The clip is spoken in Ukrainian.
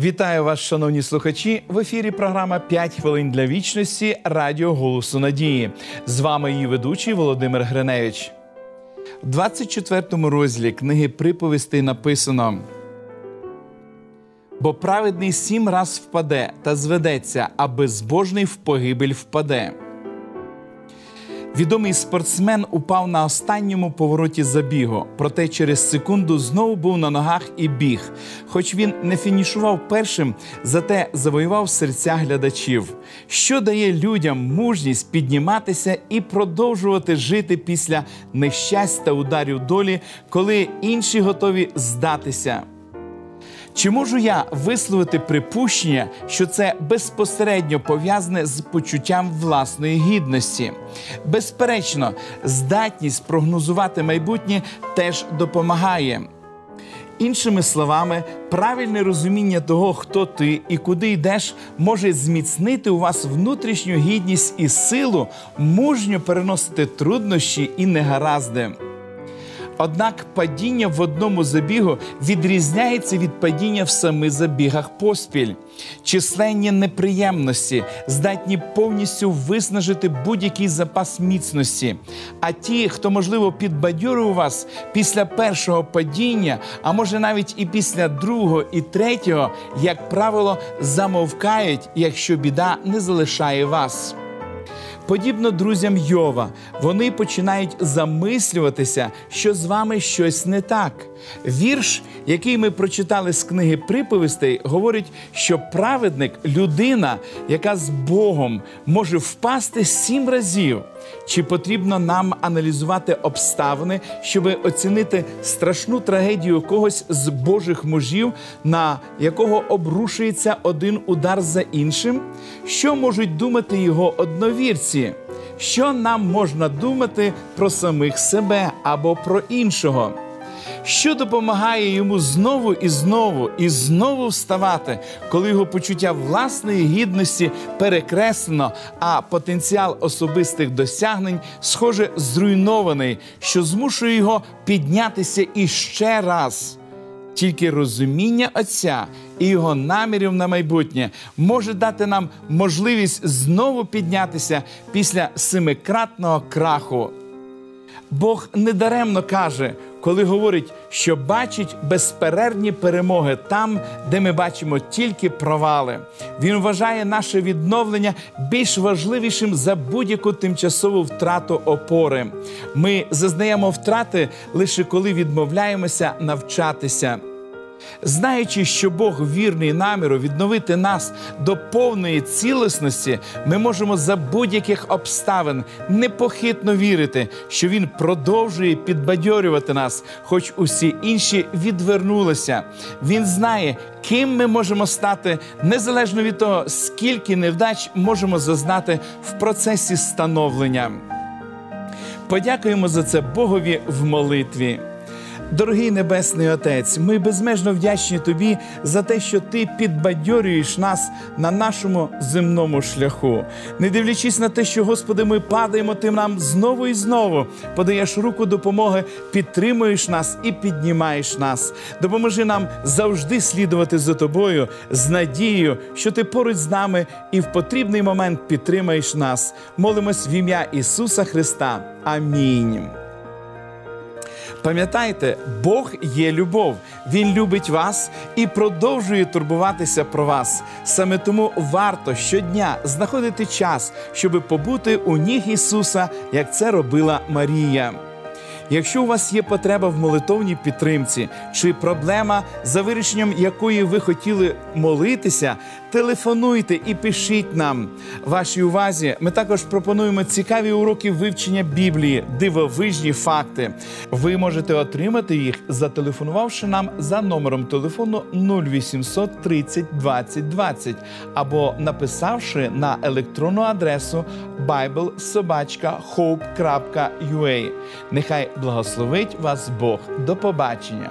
Вітаю вас, шановні слухачі. В ефірі програма «5 хвилин для вічності Радіо Голосу Надії. З вами її ведучий Володимир Гриневич. В 24 розділі книги приповістей написано. Бо праведний сім раз впаде та зведеться, а безбожний в погибель впаде. Відомий спортсмен упав на останньому повороті забігу, проте через секунду знову був на ногах і біг. Хоч він не фінішував першим, зате завоював серця глядачів, що дає людям мужність підніматися і продовжувати жити після нещасть та ударів долі, коли інші готові здатися. Чи можу я висловити припущення, що це безпосередньо пов'язане з почуттям власної гідності? Безперечно, здатність прогнозувати майбутнє теж допомагає. Іншими словами, правильне розуміння того, хто ти і куди йдеш, може зміцнити у вас внутрішню гідність і силу, мужньо переносити труднощі і негаразди. Однак падіння в одному забігу відрізняється від падіння в самих забігах поспіль. Численні неприємності здатні повністю виснажити будь-який запас міцності. А ті, хто, можливо, підбадьорив вас після першого падіння, а може навіть і після другого і третього, як правило, замовкають, якщо біда не залишає вас. Подібно друзям Йова, вони починають замислюватися, що з вами щось не так. Вірш, який ми прочитали з книги приповістей, говорить, що праведник людина, яка з Богом може впасти сім разів. Чи потрібно нам аналізувати обставини, щоб оцінити страшну трагедію когось з Божих мужів, на якого обрушується один удар за іншим? Що можуть думати його одновірці? Що нам можна думати про самих себе або про іншого? Що допомагає йому знову і знову і знову вставати, коли його почуття власної гідності перекреслено, а потенціал особистих досягнень, схоже, зруйнований, що змушує його піднятися іще раз. Тільки розуміння Отця і його намірів на майбутнє може дати нам можливість знову піднятися після семикратного краху. Бог недаремно каже, коли говорить, що бачить безперервні перемоги там, де ми бачимо тільки провали. Він вважає наше відновлення більш важливішим за будь-яку тимчасову втрату опори. Ми зазнаємо втрати лише коли відмовляємося навчатися. Знаючи, що Бог вірний наміру відновити нас до повної цілісності, ми можемо за будь-яких обставин непохитно вірити, що Він продовжує підбадьорювати нас, хоч усі інші відвернулися. Він знає, ким ми можемо стати, незалежно від того, скільки невдач можемо зазнати в процесі становлення. Подякуємо за це Богові в молитві. Дорогий Небесний Отець, ми безмежно вдячні Тобі за те, що Ти підбадьорюєш нас на нашому земному шляху. Не дивлячись на те, що, Господи, ми падаємо, Ти нам знову і знову подаєш руку допомоги, підтримуєш нас і піднімаєш нас. Допоможи нам завжди слідувати за тобою з надією, що ти поруч з нами і в потрібний момент підтримаєш нас. Молимось в ім'я Ісуса Христа. Амінь. Пам'ятайте, Бог є любов, Він любить вас і продовжує турбуватися про вас. Саме тому варто щодня знаходити час, щоб побути у ніг Ісуса, як це робила Марія. Якщо у вас є потреба в молитовній підтримці чи проблема, за вирішенням якої ви хотіли молитися, телефонуйте і пишіть нам. Вашій увазі ми також пропонуємо цікаві уроки вивчення Біблії, дивовижні факти. Ви можете отримати їх, зателефонувавши нам за номером телефону 0800 30 20 20 або написавши на електронну адресу biblesobachka.hope.ua. Нехай благословить вас Бог. До побачення.